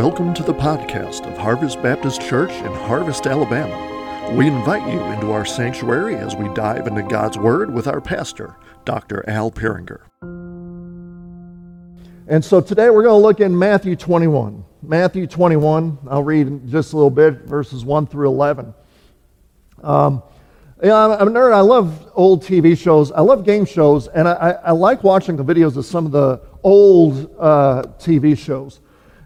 Welcome to the podcast of Harvest Baptist Church in Harvest, Alabama. We invite you into our sanctuary as we dive into God's Word with our pastor, Dr. Al Peringer. And so today we're going to look in Matthew 21. Matthew 21, I'll read just a little bit, verses 1 through 11. Um, yeah, I'm, I'm a nerd. I love old TV shows. I love game shows, and I, I, I like watching the videos of some of the old uh, TV shows.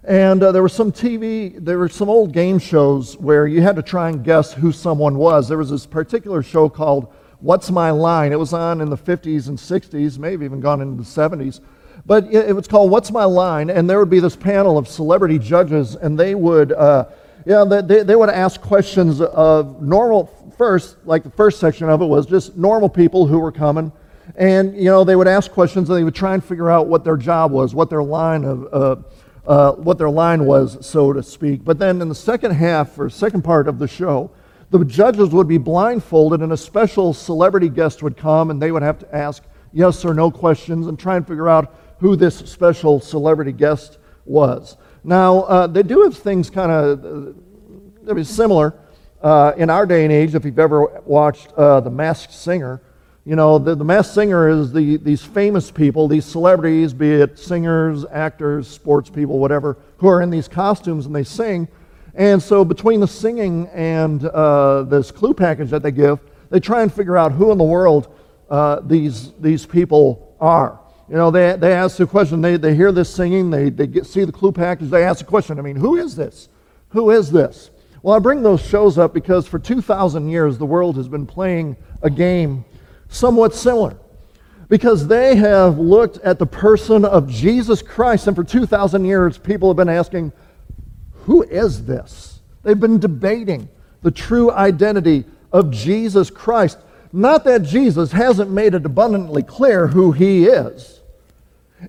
And uh, there were some TV, there were some old game shows where you had to try and guess who someone was. There was this particular show called What's My Line? It was on in the 50s and 60s, maybe even gone into the 70s. But it, it was called What's My Line? And there would be this panel of celebrity judges, and they would, uh, yeah, they, they would ask questions of normal, first, like the first section of it was just normal people who were coming. And, you know, they would ask questions and they would try and figure out what their job was, what their line of, uh, uh, what their line was, so to speak. But then in the second half or second part of the show, the judges would be blindfolded and a special celebrity guest would come and they would have to ask yes or no questions and try and figure out who this special celebrity guest was. Now, uh, they do have things kind of uh, similar uh, in our day and age. If you've ever watched uh, The Masked Singer, you know, the, the masked singer is the, these famous people, these celebrities, be it singers, actors, sports people, whatever, who are in these costumes and they sing. And so between the singing and uh, this clue package that they give, they try and figure out who in the world uh, these, these people are. You know, they, they ask the question, they, they hear this singing, they, they get, see the clue package, they ask the question, I mean, who is this? Who is this? Well, I bring those shows up because for 2,000 years the world has been playing a game somewhat similar because they have looked at the person of Jesus Christ, and for 2,000 years, people have been asking, Who is this? They've been debating the true identity of Jesus Christ. Not that Jesus hasn't made it abundantly clear who he is.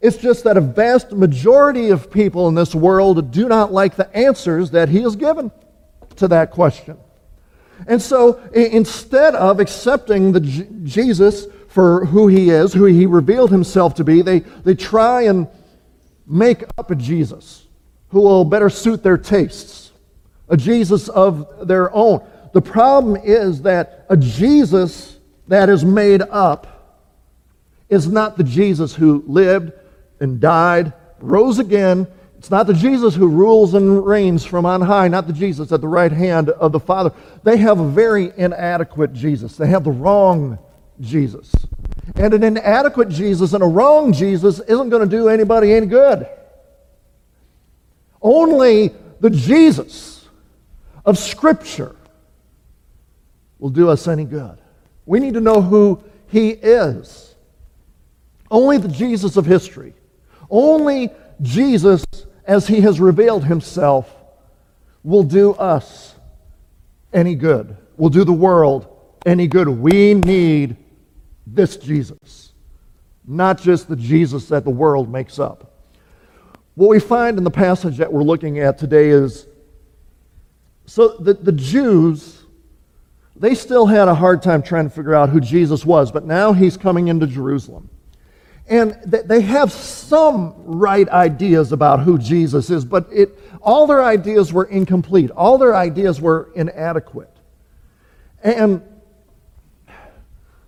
It's just that a vast majority of people in this world do not like the answers that he has given to that question. And so instead of accepting the Jesus for who he is, who he revealed himself to be, they, they try and make up a Jesus who will better suit their tastes, a Jesus of their own. The problem is that a Jesus that is made up is not the Jesus who lived and died, rose again, it's not the Jesus who rules and reigns from on high, not the Jesus at the right hand of the Father. They have a very inadequate Jesus. They have the wrong Jesus. And an inadequate Jesus and a wrong Jesus isn't going to do anybody any good. Only the Jesus of Scripture will do us any good. We need to know who he is. Only the Jesus of history. Only Jesus as he has revealed himself, will do us any good, will do the world any good. We need this Jesus, not just the Jesus that the world makes up. What we find in the passage that we're looking at today is so the, the Jews, they still had a hard time trying to figure out who Jesus was, but now he's coming into Jerusalem. And they have some right ideas about who Jesus is, but it, all their ideas were incomplete. All their ideas were inadequate. And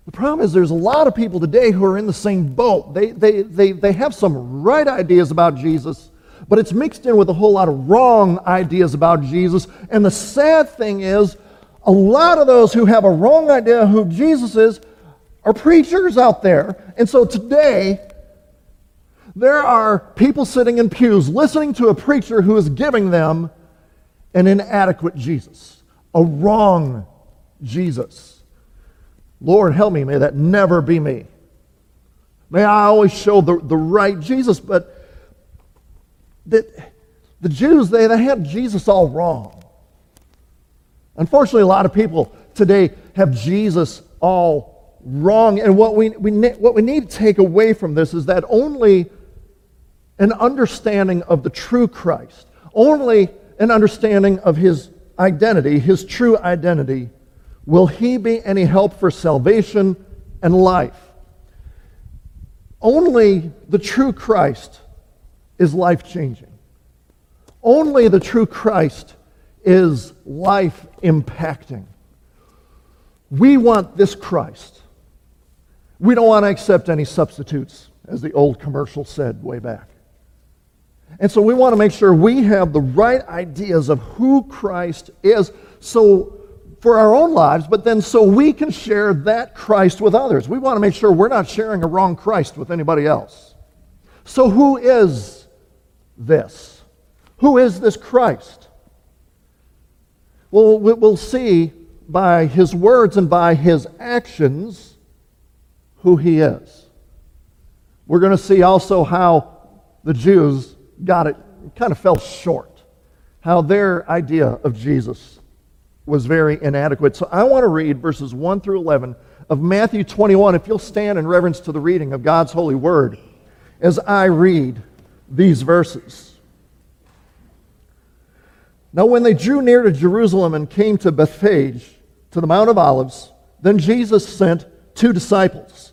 the problem is there's a lot of people today who are in the same boat. They, they, they, they have some right ideas about Jesus, but it's mixed in with a whole lot of wrong ideas about Jesus. And the sad thing is, a lot of those who have a wrong idea of who Jesus is preachers out there. And so today, there are people sitting in pews listening to a preacher who is giving them an inadequate Jesus, a wrong Jesus. Lord, help me. May that never be me. May I always show the, the right Jesus. But the, the Jews, they, they had Jesus all wrong. Unfortunately, a lot of people today have Jesus all wrong. And what we, we, what we need to take away from this is that only an understanding of the true Christ, only an understanding of his identity, his true identity, will he be any help for salvation and life. Only the true Christ is life changing. only the true Christ is life impacting. We want this Christ. We don't want to accept any substitutes, as the old commercial said way back. And so we want to make sure we have the right ideas of who Christ is so for our own lives, but then so we can share that Christ with others. We want to make sure we're not sharing a wrong Christ with anybody else. So who is this? Who is this Christ? Well, we'll see by his words and by his actions who he is. We're going to see also how the Jews got it, kind of fell short, how their idea of Jesus was very inadequate. So I want to read verses 1 through 11 of Matthew 21, if you'll stand in reverence to the reading of God's holy word as I read these verses. Now, when they drew near to Jerusalem and came to Bethphage, to the Mount of Olives, then Jesus sent two disciples,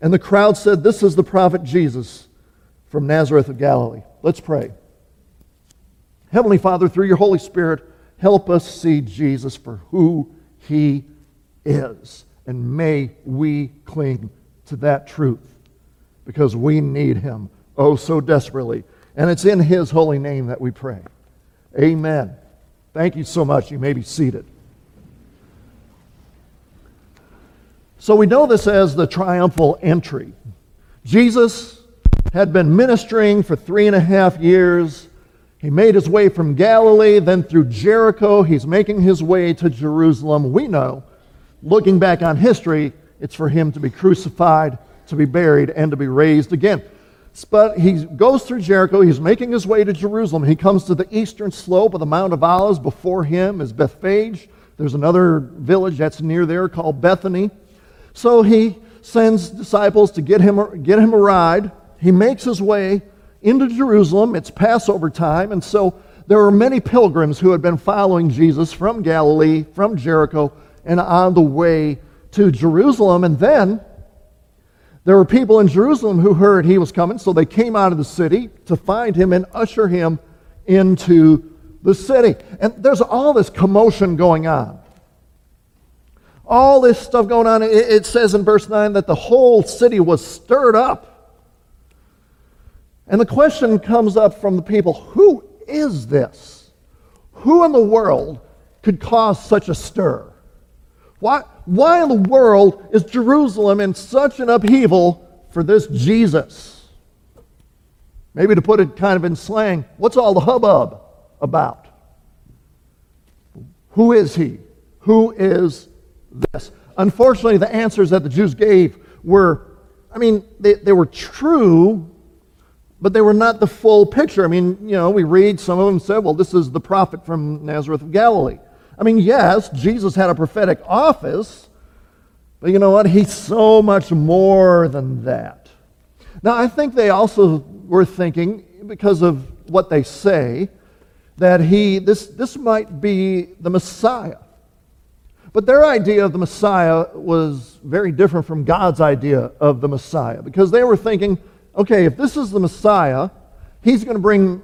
And the crowd said, This is the prophet Jesus from Nazareth of Galilee. Let's pray. Heavenly Father, through your Holy Spirit, help us see Jesus for who he is. And may we cling to that truth because we need him oh so desperately. And it's in his holy name that we pray. Amen. Thank you so much. You may be seated. So we know this as the triumphal entry. Jesus had been ministering for three and a half years. He made his way from Galilee, then through Jericho. He's making his way to Jerusalem. We know, looking back on history, it's for him to be crucified, to be buried, and to be raised again. But he goes through Jericho. He's making his way to Jerusalem. He comes to the eastern slope of the Mount of Olives. Before him is Bethphage. There's another village that's near there called Bethany. So he sends disciples to get him, get him a ride. He makes his way into Jerusalem. It's Passover time. And so there were many pilgrims who had been following Jesus from Galilee, from Jericho, and on the way to Jerusalem. And then there were people in Jerusalem who heard he was coming, so they came out of the city to find him and usher him into the city. And there's all this commotion going on all this stuff going on. It, says in verse 9 that the whole city was stirred up. And the question comes up from the people who is this? Who in the world could cause such a stir? Why, why in the world is Jerusalem in such an upheaval for this Jesus? Maybe to put it kind of in slang, what's all the hubbub about? Who is he? Who is this. Unfortunately, the answers that the Jews gave were, I mean, they, they were true, but they were not the full picture. I mean, you know, we read, some of them said, well, this is the prophet from Nazareth of Galilee. I mean, yes, Jesus had a prophetic office, but you know what? He's so much more than that. Now, I think they also were thinking, because of what they say, that he, this, this might be the Messiah. But their idea of the Messiah was very different from God's idea of the Messiah because they were thinking, okay, if this is the Messiah, he's going to bring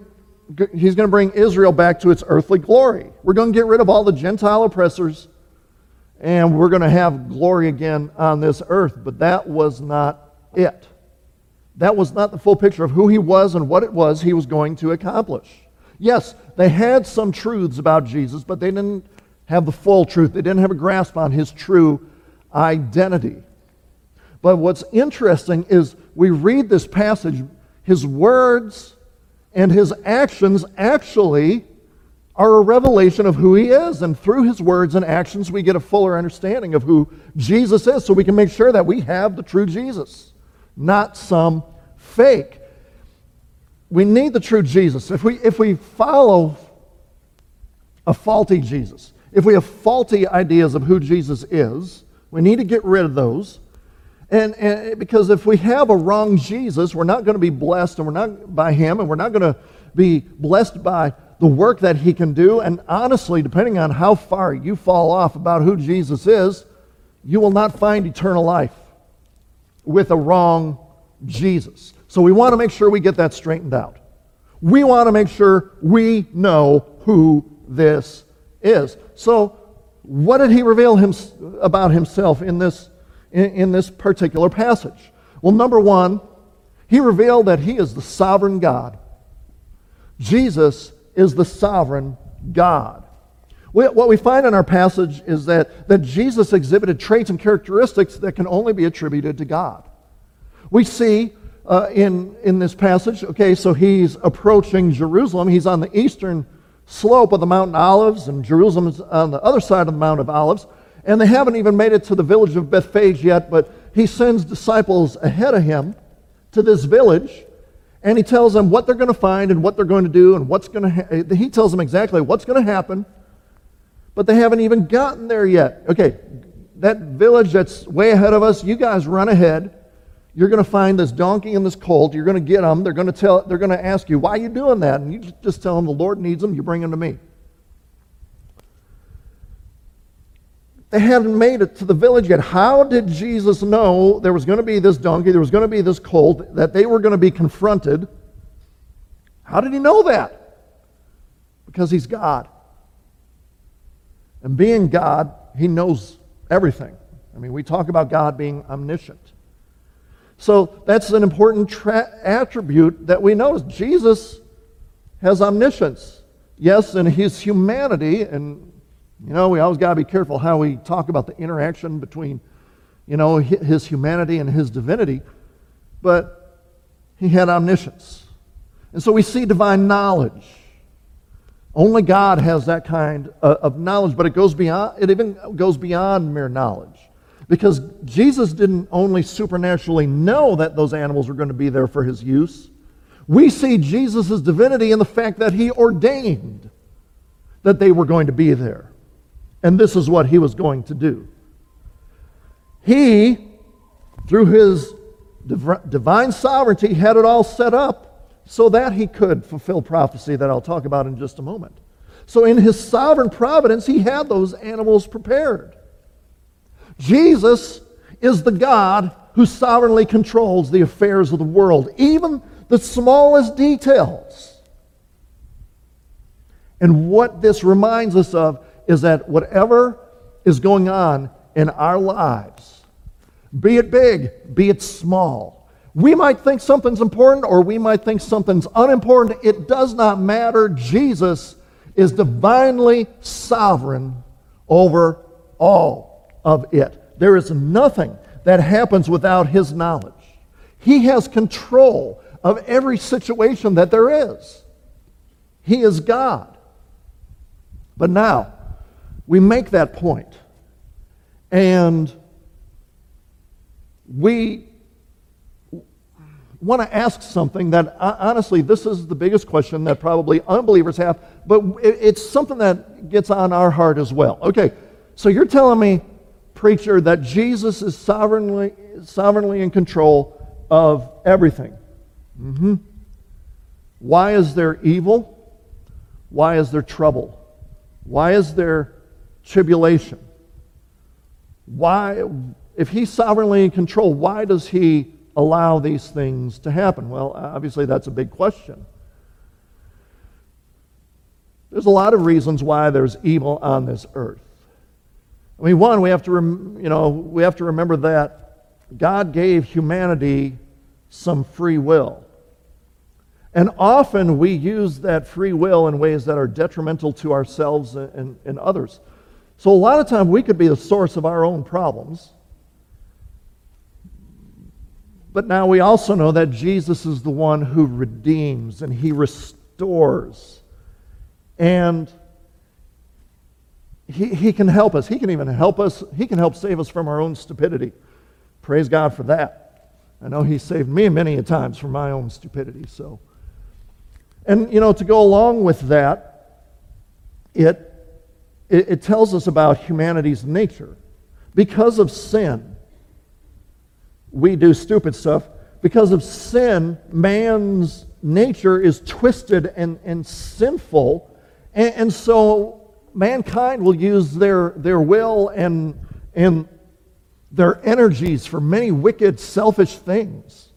he's going to bring Israel back to its earthly glory. We're going to get rid of all the Gentile oppressors and we're going to have glory again on this earth. But that was not it. That was not the full picture of who he was and what it was he was going to accomplish. Yes, they had some truths about Jesus, but they didn't have the full truth. They didn't have a grasp on his true identity. But what's interesting is we read this passage, his words and his actions actually are a revelation of who he is. And through his words and actions, we get a fuller understanding of who Jesus is so we can make sure that we have the true Jesus, not some fake. We need the true Jesus. If we, if we follow a faulty Jesus, if we have faulty ideas of who Jesus is, we need to get rid of those. And, and because if we have a wrong Jesus, we're not going to be blessed and we're not by him and we're not going to be blessed by the work that he can do. And honestly, depending on how far you fall off about who Jesus is, you will not find eternal life with a wrong Jesus. So we want to make sure we get that straightened out. We want to make sure we know who this is. So, what did he reveal him, about himself in this, in, in this particular passage? Well, number one, he revealed that he is the sovereign God. Jesus is the sovereign God. What we find in our passage is that, that Jesus exhibited traits and characteristics that can only be attributed to God. We see uh, in, in this passage, okay, so he's approaching Jerusalem. He's on the eastern slope of the Mountain Olives, and Jerusalem is on the other side of the Mount of Olives. And they haven't even made it to the village of Bethphage yet, but he sends disciples ahead of him to this village and he tells them what they're going to find and what they're going to do and what's going to ha- he tells them exactly what's going to happen but they haven't even gotten there yet okay that village that's way ahead of us you guys run ahead you're going to find this donkey and this colt you're going to get them they're going to tell they're going to ask you why are you doing that and you just tell them the lord needs them you bring them to me They hadn't made it to the village yet. How did Jesus know there was going to be this donkey, there was going to be this colt, that they were going to be confronted? How did he know that? Because he's God. And being God, he knows everything. I mean, we talk about God being omniscient. So that's an important tra- attribute that we notice. Jesus has omniscience. Yes, in his humanity, and you know, we always got to be careful how we talk about the interaction between, you know, his humanity and his divinity. But he had omniscience. And so we see divine knowledge. Only God has that kind of knowledge, but it goes beyond, it even goes beyond mere knowledge. Because Jesus didn't only supernaturally know that those animals were going to be there for his use. We see Jesus' divinity in the fact that he ordained that they were going to be there. And this is what he was going to do. He, through his divine sovereignty, had it all set up so that he could fulfill prophecy that I'll talk about in just a moment. So, in his sovereign providence, he had those animals prepared. Jesus is the God who sovereignly controls the affairs of the world, even the smallest details. And what this reminds us of is that whatever is going on in our lives, be it big, be it small, we might think something's important or we might think something's unimportant. It does not matter. Jesus is divinely sovereign over all of it. There is nothing that happens without his knowledge. He has control of every situation that there is. He is God. But now, we make that. And we want to ask something that, uh, honestly, this is the biggest question that probably unbelievers have, but it's something that gets on our heart as well. Okay, so you're telling me, preacher, that Jesus is sovereignly, sovereignly in control of everything. Mm-hmm. Why is there evil? Why is there trouble? Why is there tribulation. Why, if he's sovereignly in control, why does he allow these things to happen? Well, obviously, that's a big question. There's a lot of reasons why there's evil on this earth. I mean, one, we have to, rem- you know, we have to remember that God gave humanity some free will. And often we use that free will in ways that are detrimental to ourselves and, and others. So a lot of times we could be the source of our own problems. But now we also know that Jesus is the one who redeems and he restores. And he, he can help us. He can even help us. He can help save us from our own stupidity. Praise God for that. I know he saved me many a times from my own stupidity. So, and you know, to go along with that, it it, it tells us about humanity's nature. Because of sin, we do stupid stuff. Because of sin, man's nature is twisted and, and sinful. And, and so mankind will use their, their will and, and their energies for many wicked, selfish things.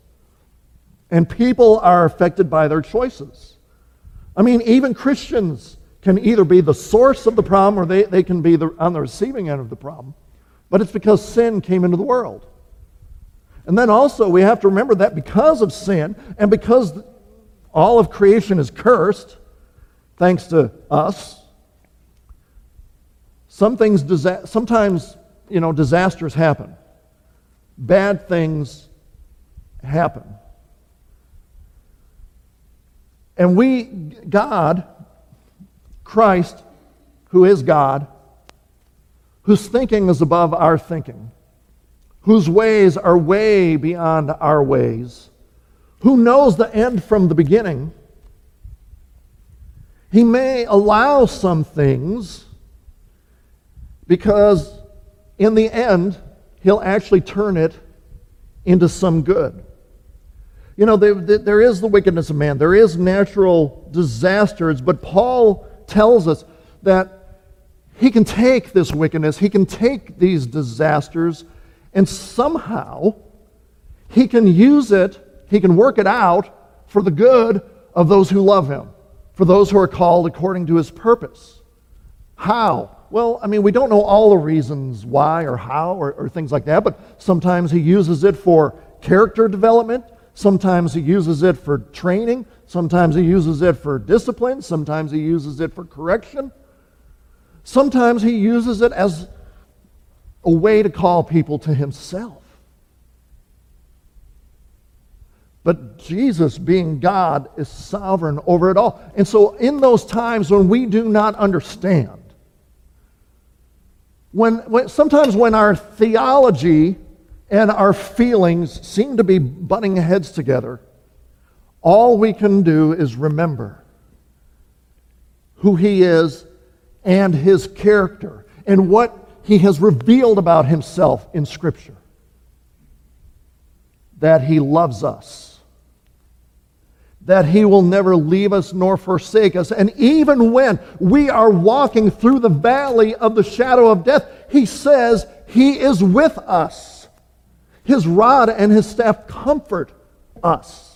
And people are affected by their choices. I mean, even Christians can either be the source of the problem or they, they can be the, on the receiving end of the problem. But it's because sin came into the world. And then also, we have to remember that because of sin and because all of creation is cursed, thanks to us, some things, sometimes, you know, disasters happen. Bad things happen. And we, God, Christ, who is God, whose thinking is above our thinking, whose ways are way beyond our ways, who knows the end from the beginning, he may allow some things because in the end, he'll actually turn it into some good. You know, there, there is the wickedness of man, there is natural disasters, but Paul tells us that he can take this wickedness, he can take these disasters, and somehow he can use it, he can work it out for the good of those who love him, for those who are called according to his purpose. How? Well, I mean, we don't know all the reasons why or how or, or things like that, but sometimes he uses it for character development. Sometimes he uses it for training. Sometimes he uses it for discipline. Sometimes he uses it for correction. Sometimes he uses it as a way to call people to himself. But Jesus, being God, is sovereign over it all. And so, in those times when we do not understand, when, when sometimes when our theology and our feelings seem to be butting heads together, all we can do is remember who He is and His character and what He has revealed about Himself in Scripture. That He loves us, that He will never leave us nor forsake us. And even when we are walking through the valley of the shadow of death, He says He is with us. His rod and his staff comfort us.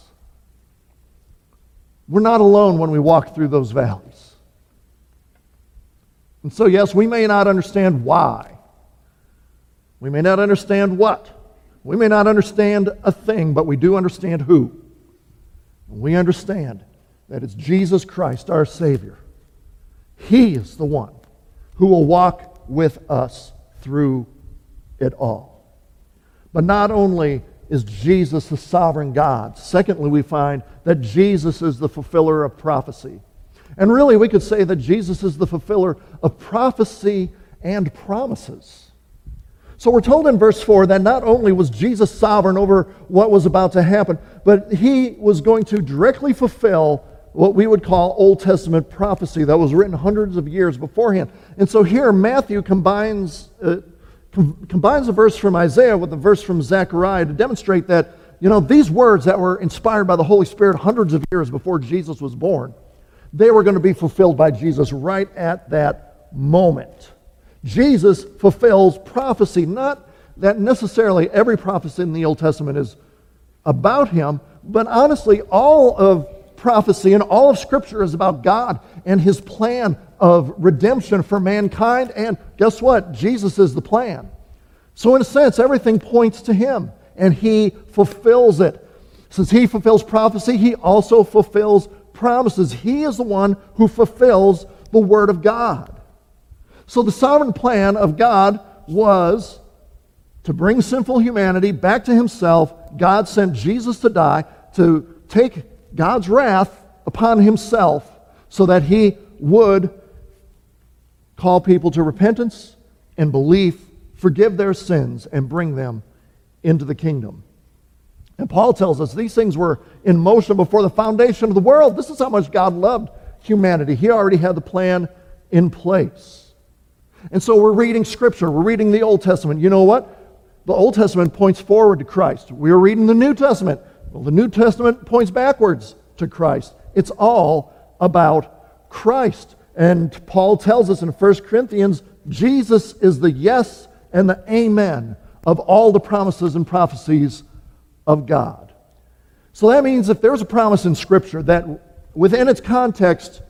We're not alone when we walk through those valleys. And so, yes, we may not understand why. We may not understand what. We may not understand a thing, but we do understand who. We understand that it's Jesus Christ, our Savior. He is the one who will walk with us through it all. But not only is Jesus the sovereign God, secondly, we find that Jesus is the fulfiller of prophecy. And really, we could say that Jesus is the fulfiller of prophecy and promises. So we're told in verse 4 that not only was Jesus sovereign over what was about to happen, but he was going to directly fulfill what we would call Old Testament prophecy that was written hundreds of years beforehand. And so here, Matthew combines. Uh, combines a verse from Isaiah with a verse from Zechariah to demonstrate that, you know, these words that were inspired by the Holy Spirit hundreds of years before Jesus was born, they were going to be fulfilled by Jesus right at that moment. Jesus fulfills prophecy, not that necessarily every prophecy in the Old Testament is about him, but honestly, all of prophecy and all of Scripture is about God and his plan of redemption for mankind. And guess what? Jesus is the plan. So, in a sense, everything points to him and he fulfills it. Since he fulfills prophecy, he also fulfills promises. He is the one who fulfills the Word of God. So the sovereign plan of God was to bring sinful humanity back to himself. God sent Jesus to die to take God's wrath upon himself so that he would call people to repentance and belief, forgive their sins, and bring them into the kingdom. And Paul tells us these things were in motion before the foundation of the world. This is how much God loved humanity. He already had the plan in place. And so we're reading Scripture, we're reading the Old Testament. You know what? The Old Testament points forward to Christ. We're reading the New Testament. Well, the New Testament points backwards to Christ. It's all about Christ. And Paul tells us in 1 Corinthians Jesus is the yes and the amen of all the promises and prophecies of God. So that means if there's a promise in Scripture that within its context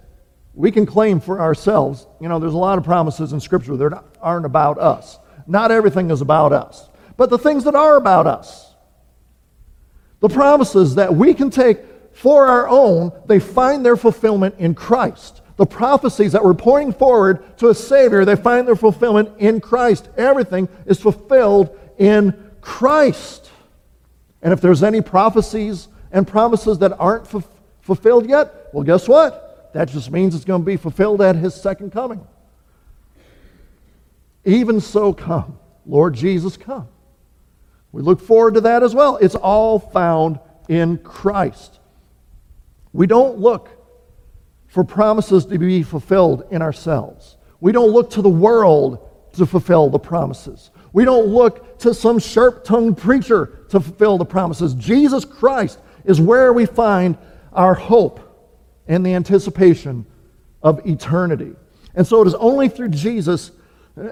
we can claim for ourselves, you know, there's a lot of promises in Scripture that aren't about us. Not everything is about us. But the things that are about us, the promises that we can take for our own, they find their fulfillment in Christ. The prophecies that were pointing forward to a Savior, they find their fulfillment in Christ. Everything is fulfilled in Christ. And if there's any prophecies and promises that aren't f- fulfilled yet, well, guess what? That just means it's going to be fulfilled at his second coming. Even so, come. Lord Jesus, come. We look forward to that as well. It's all found in Christ. We don't look for promises to be fulfilled in ourselves. We don't look to the world to fulfill the promises. We don't look to some sharp tongued preacher to fulfill the promises. Jesus Christ is where we find our hope and the anticipation of eternity. And so it is only through Jesus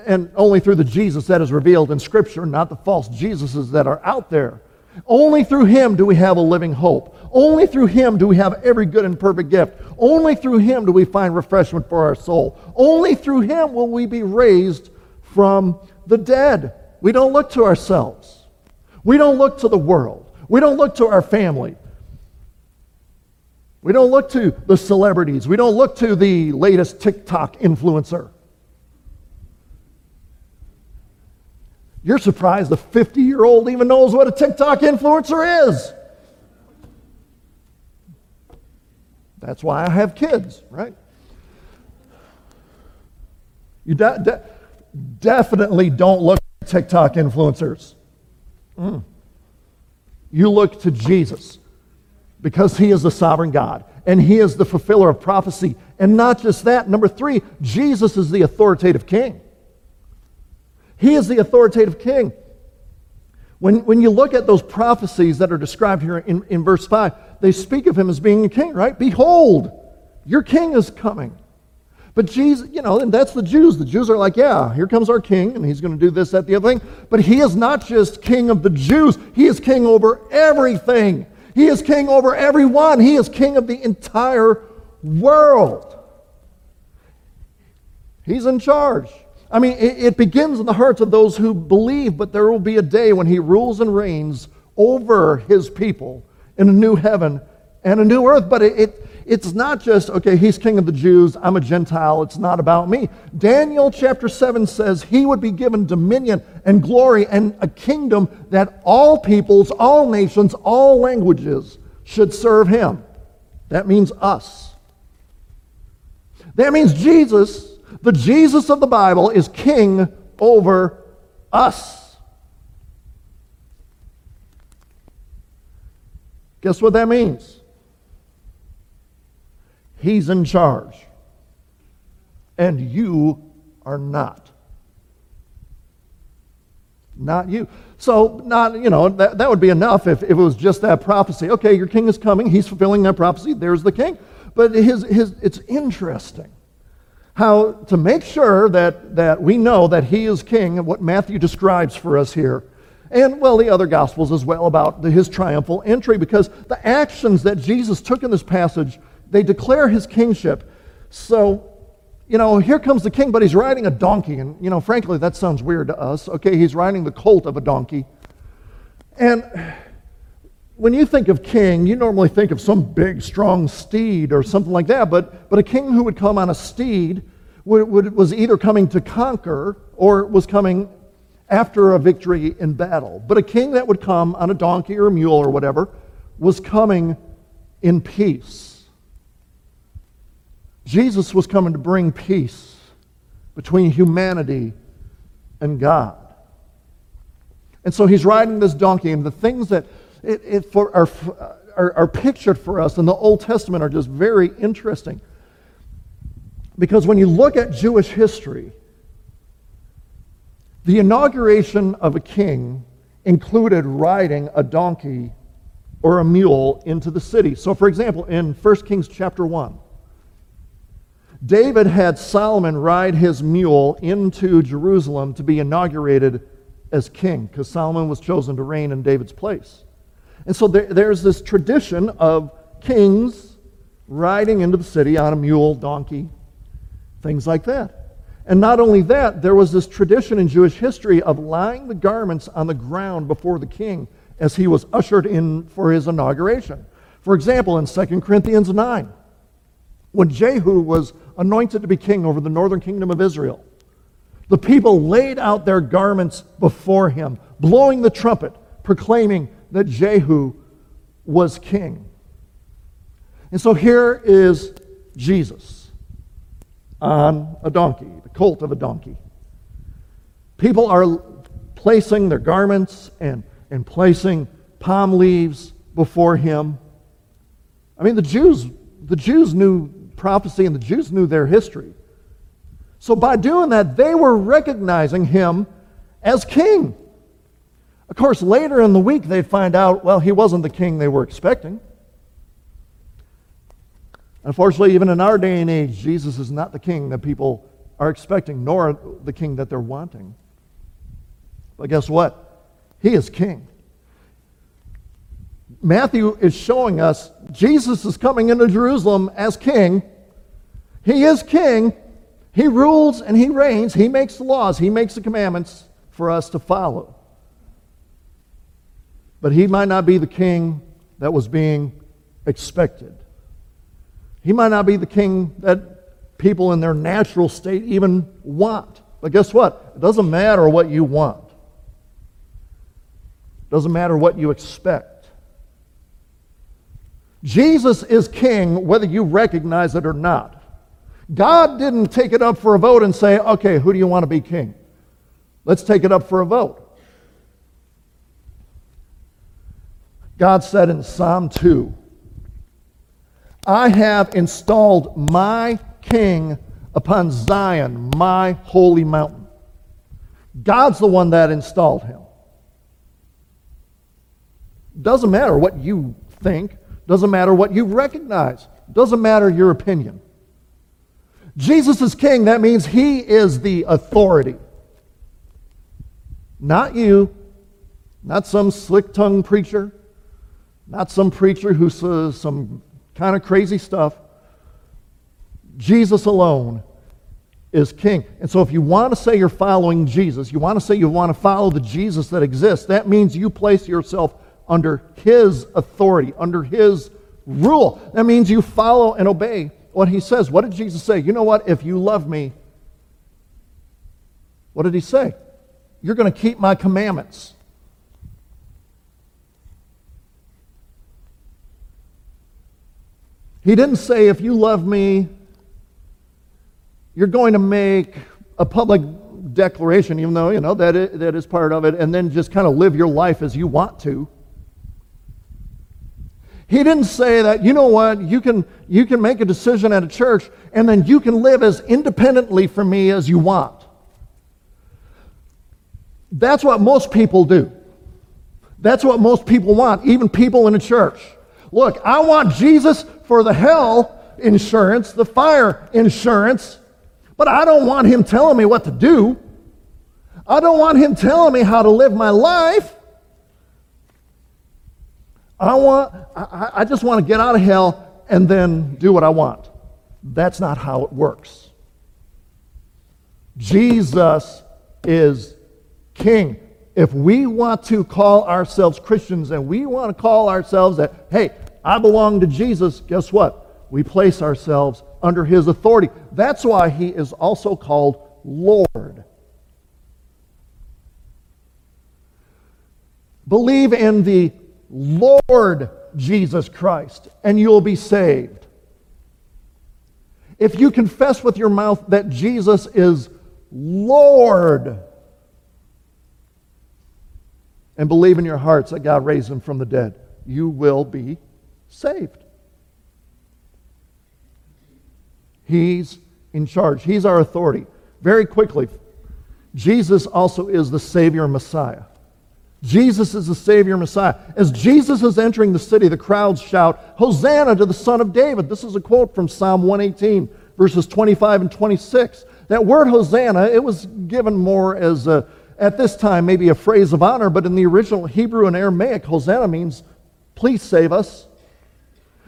and only through the Jesus that is revealed in Scripture, not the false Jesuses that are out there. Only through Him do we have a living hope. Only through Him do we have every good and perfect gift. Only through Him do we find refreshment for our soul. Only through Him will we be raised from the dead. We don't look to ourselves. We don't look to the world. We don't look to our family. We don't look to the celebrities. We don't look to the latest TikTok influencer. You're surprised the 50 year old even knows what a TikTok influencer is. That's why I have kids, right? You de- de- definitely don't look at TikTok influencers. Mm. You look to Jesus because he is the sovereign God and he is the fulfiller of prophecy. And not just that, number three, Jesus is the authoritative king. He is the authoritative king. When, when you look at those prophecies that are described here in, in verse 5, they speak of him as being a king, right? Behold, your king is coming. But Jesus, you know, and that's the Jews. The Jews are like, yeah, here comes our king, and he's going to do this, that, the other thing. But he is not just king of the Jews, he is king over everything. He is king over everyone. He is king of the entire world. He's in charge. I mean, it, it, begins in the hearts of those who believe, but there will be a day when he rules and reigns over his people in a new heaven and a new earth. But it, it it's not just, okay, he's king of the Jews, I'm a Gentile, it's not about me. Daniel chapter 7 says he would be given dominion and glory and a kingdom that all peoples, all nations, all languages should serve him. That means us. That means Jesus, the Jesus of the Bible, is king over us. Guess what that means? He's in charge. And you are not. Not you. So, not, you know, that, that would be enough if, if it was just that prophecy. Okay, your king is coming. He's fulfilling that prophecy. There's the king. But his, his, it's interesting how to make sure that, that we know that he is king, what Matthew describes for us here, and well, the other gospels as well about the, his triumphal entry, because the actions that Jesus took in this passage they declare his kingship. So, you know, here comes the king, but he's riding a donkey. And, you know, frankly, that sounds weird to us. Okay, he's riding the colt of a donkey. And when you think of king, you normally think of some big, strong steed or something like that. But, but a king who would come on a steed would, would, was either coming to conquer or was coming after a victory in battle. But a king that would come on a donkey or a mule or whatever was coming in peace. Jesus was coming to bring peace between humanity and God. And so he's riding this donkey, and the things that it, it for, are, are, are pictured for us in the Old Testament are just very interesting. Because when you look at Jewish history, the inauguration of a king included riding a donkey or a mule into the city. So, for example, in 1 Kings chapter 1, David had Solomon ride his mule into Jerusalem to be inaugurated as king because Solomon was chosen to reign in David's place. And so there, there's this tradition of kings riding into the city on a mule, donkey, things like that. And not only that, there was this tradition in Jewish history of lying the garments on the ground before the king as he was ushered in for his inauguration. For example, in 2 Corinthians 9, when Jehu was anointed to be king over the northern kingdom of Israel, the people laid out their garments before him, blowing the trumpet, proclaiming that Jehu was king. And so here is Jesus on a donkey, the colt of a donkey. People are placing their garments and, and placing palm leaves before him. I mean, the Jews, the Jews knew prophecy and the Jews knew their history. So by doing that, they were recognizing him as king. Of course, later in the week, they'd find out, well, he wasn't the king they were expecting. Unfortunately, even in our day and age, Jesus is not the king that people are expecting, nor the king that they're wanting. But guess what? He is king. Matthew is showing us Jesus is coming into Jerusalem as king. He is king. He rules and he reigns. He makes the laws. He makes the commandments for us to follow. But he might not be the king that was being expected. He might not be the king that people in their natural state even want. But guess what? It doesn't matter what you want. It doesn't matter what you expect. Jesus is king whether you recognize it or not. God didn't take it up for a vote and say, okay, who do you want to be king? Let's take it up for a vote. God said in Psalm 2, I have installed my king upon Zion, my holy mountain. God's the one that installed him. Doesn't matter what you think, doesn't matter what you recognize, doesn't matter your opinion. Jesus is king, that means he is the authority. Not you, not some slick tongued preacher, not some preacher who says some kind of crazy stuff. Jesus alone is king. And so if you want to say you're following Jesus, you want to say you want to follow the Jesus that exists, that means you place yourself under his authority, under his rule. That means you follow and obey what he says. What did Jesus say? You know what? If you love me, what did he say? You're going to keep my commandments. He didn't say, if you love me, you're going to make a public declaration, even though, you know, that is, that is part of it, and then just kind of live your life as you want to. He didn't say that, you know what, you can, you can make a decision at a church and then you can live as independently from me as you want. That's what most people do. That's what most people want, even people in a church. Look, I want Jesus for the hell insurance, the fire insurance, but I don't want him telling me what to do. I don't want him telling me how to live my life. I want I, I just want to get out of hell and then do what I want. That's not how it works. Jesus is king. if we want to call ourselves Christians and we want to call ourselves that, hey, I belong to Jesus, guess what? We place ourselves under his authority. That's why he is also called Lord. Believe in the Lord Jesus Christ, and you'll be saved. If you confess with your mouth that Jesus is Lord, and believe in your hearts that God raised him from the dead, you will be saved. He's in charge, He's our authority. Very quickly, Jesus also is the Savior Messiah. Jesus is the Savior Messiah. As Jesus is entering the city, the crowds shout, Hosanna to the Son of David. This is a quote from Psalm 118, verses 25 and 26. That word Hosanna, it was given more as a, at this time, maybe a phrase of honor, but in the original Hebrew and Aramaic, Hosanna means, please save us.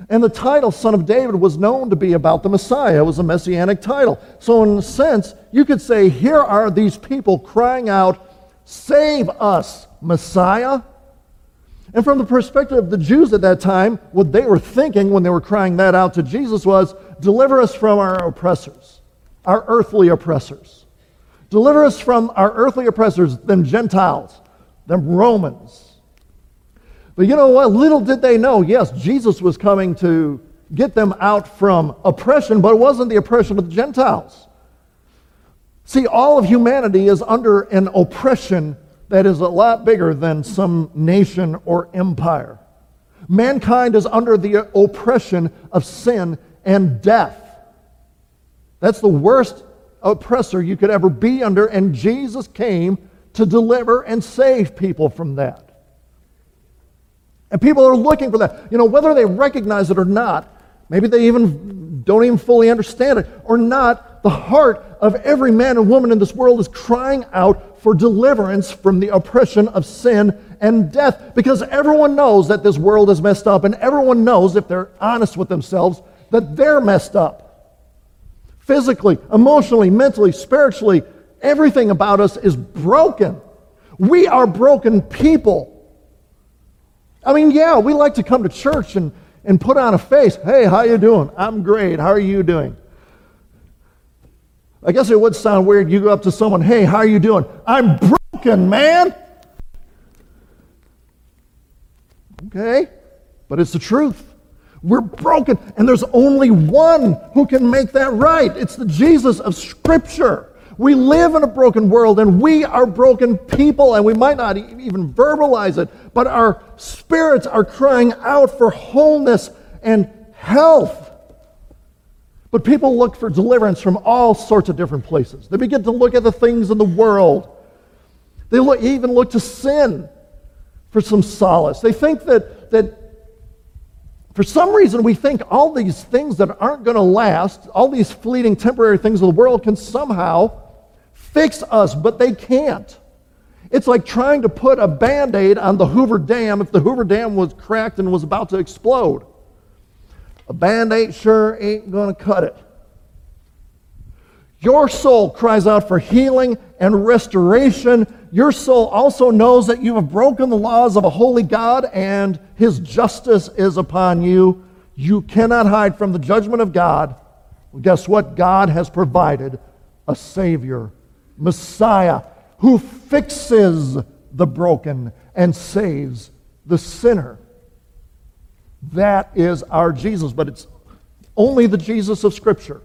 And the title, Son of David, was known to be about the Messiah. It was a messianic title. So, in a sense, you could say, here are these people crying out, Save us, Messiah. And from the perspective of the Jews at that time, what they were thinking when they were crying that out to Jesus was, Deliver us from our oppressors, our earthly oppressors. Deliver us from our earthly oppressors, them Gentiles, them Romans. But you know what? Little did they know, yes, Jesus was coming to get them out from oppression, but it wasn't the oppression of the Gentiles. See, all of humanity is under an oppression that is a lot bigger than some nation or empire. Mankind is under the oppression of sin and death. That's the worst oppressor you could ever be under, and Jesus came to deliver and save people from that. And people are looking for that. You know, whether they recognize it or not, maybe they even don't even fully understand it or not, the heart of every man and woman in this world is crying out for deliverance from the oppression of sin and death because everyone knows that this world is messed up and everyone knows, if they're honest with themselves, that they're messed up. Physically, emotionally, mentally, spiritually, everything about us is broken. We are broken people. I mean, yeah, we like to come to church and, and put on a face. Hey, how you doing? I'm great. How are you doing? I guess it would sound weird. You go up to someone, hey, how are you doing? I'm broken, man. Okay, but it's the truth. We're broken, and there's only one who can make that right. It's the Jesus of Scripture. We live in a broken world and we are broken people, and we might not even verbalize it, but our spirits are crying out for wholeness and health. But people look for deliverance from all sorts of different places. They begin to look at the things in the world. They look, even look to sin for some solace. They think that, that for some reason, we think all these things that aren't going to last, all these fleeting temporary things of the world, can somehow fix us, but they can't. It's like trying to put a band aid on the Hoover Dam if the Hoover Dam was cracked and was about to explode. A band aid sure ain't going to cut it. Your soul cries out for healing and restoration. Your soul also knows that you have broken the laws of a holy God and his justice is upon you. You cannot hide from the judgment of God. Well, guess what? God has provided a Savior Messiah who fixes the broken and saves the sinner. That is our Jesus, but it's only the Jesus of Scripture.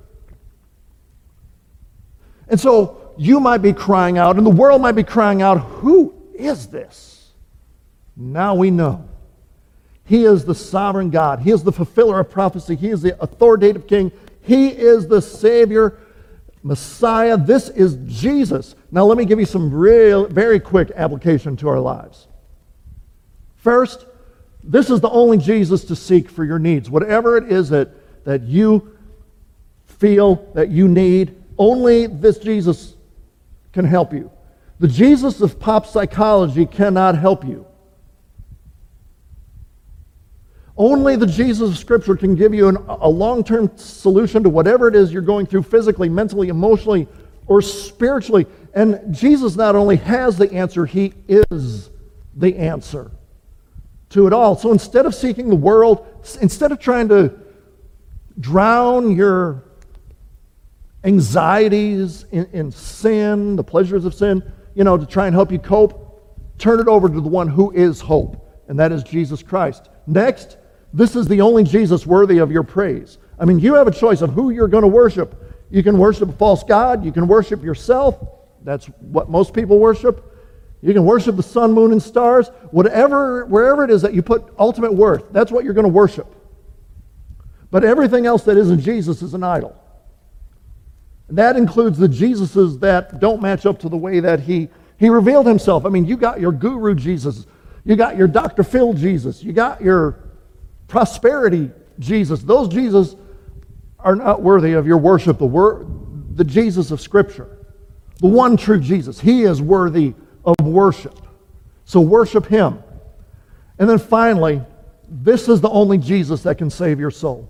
And so you might be crying out, and the world might be crying out, Who is this? Now we know. He is the sovereign God. He is the fulfiller of prophecy. He is the authoritative king. He is the Savior Messiah. This is Jesus. Now, let me give you some real, very quick application to our lives. First, this is the only Jesus to seek for your needs. Whatever it is that, that you feel that you need, only this Jesus can help you. The Jesus of pop psychology cannot help you. Only the Jesus of Scripture can give you an, a long term solution to whatever it is you're going through physically, mentally, emotionally, or spiritually. And Jesus not only has the answer, he is the answer to it all. So instead of seeking the world, instead of trying to drown your anxieties in, in, sin, the pleasures of sin, you know, to try and help you cope, turn it over to the one who is hope, and that is Jesus Christ. Next, this is the only Jesus worthy of your praise. I mean, you have a choice of who you're going to worship. You can worship a false God, you can worship yourself. That's what most people worship. You can worship the sun, moon, and stars. Whatever, wherever it is that you put ultimate worth, that's what you're going to worship. But everything else that isn't Jesus is an idol. And that includes the Jesuses that don't match up to the way that he, he revealed himself. I mean, you got your guru Jesus, you got your Dr. Phil Jesus, you got your prosperity Jesus. Those Jesus are not worthy of your worship, the, wor- the Jesus of Scripture, the one true Jesus. He is worthy of worship. So worship him. And then finally, this is the only Jesus that can save your soul.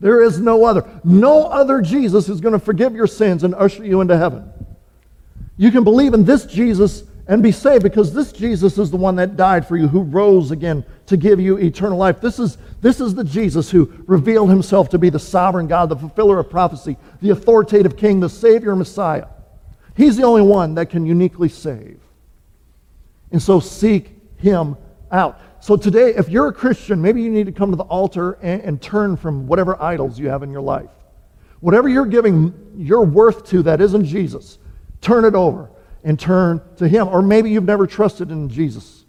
There is no other. No other Jesus is going to forgive your sins and usher you into heaven. You can believe in this Jesus and be saved because this Jesus is the one that died for you, who rose again to give you eternal life. This is, this is the Jesus who revealed himself to be the sovereign God, the fulfiller of prophecy, the authoritative king, the Savior, Messiah. He's the only one that can uniquely save. And so seek him out. So today, if you're a Christian, maybe you need to come to the altar and, and turn from whatever idols you have in your life. Whatever you're giving your worth to that isn't Jesus, turn it over and turn to him. Or maybe you've never trusted in Jesus.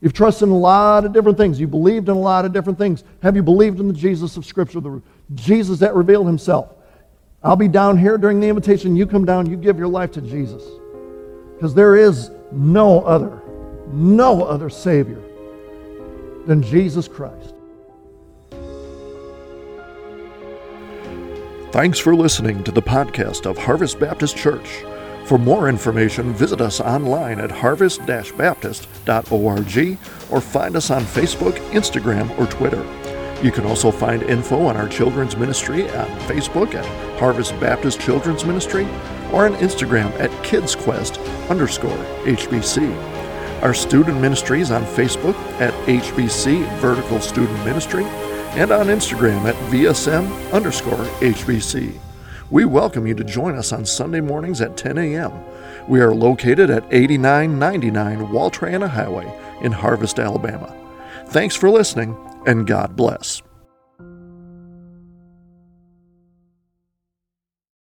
You've trusted in a lot of different things. You believed in a lot of different things. Have you believed in the Jesus of Scripture, the Jesus that revealed himself? I'll be down here during the invitation. You come down, you give your life to Jesus. Because there is no other, no other Savior than Jesus Christ. Thanks for listening to the podcast of Harvest Baptist Church. For more information, visit us online at harvest-baptist.org or find us on Facebook, Instagram, or Twitter. You can also find info on our children's ministry on Facebook at Harvest Baptist Children's Ministry or on Instagram at KidsQuest underscore HBC. Our student ministries on Facebook at HBC Vertical Student Ministry and on Instagram at VSM underscore HBC. We welcome you to join us on Sunday mornings at 10 a.m. We are located at 8999 Wall Triana Highway in Harvest, Alabama. Thanks for listening and God bless.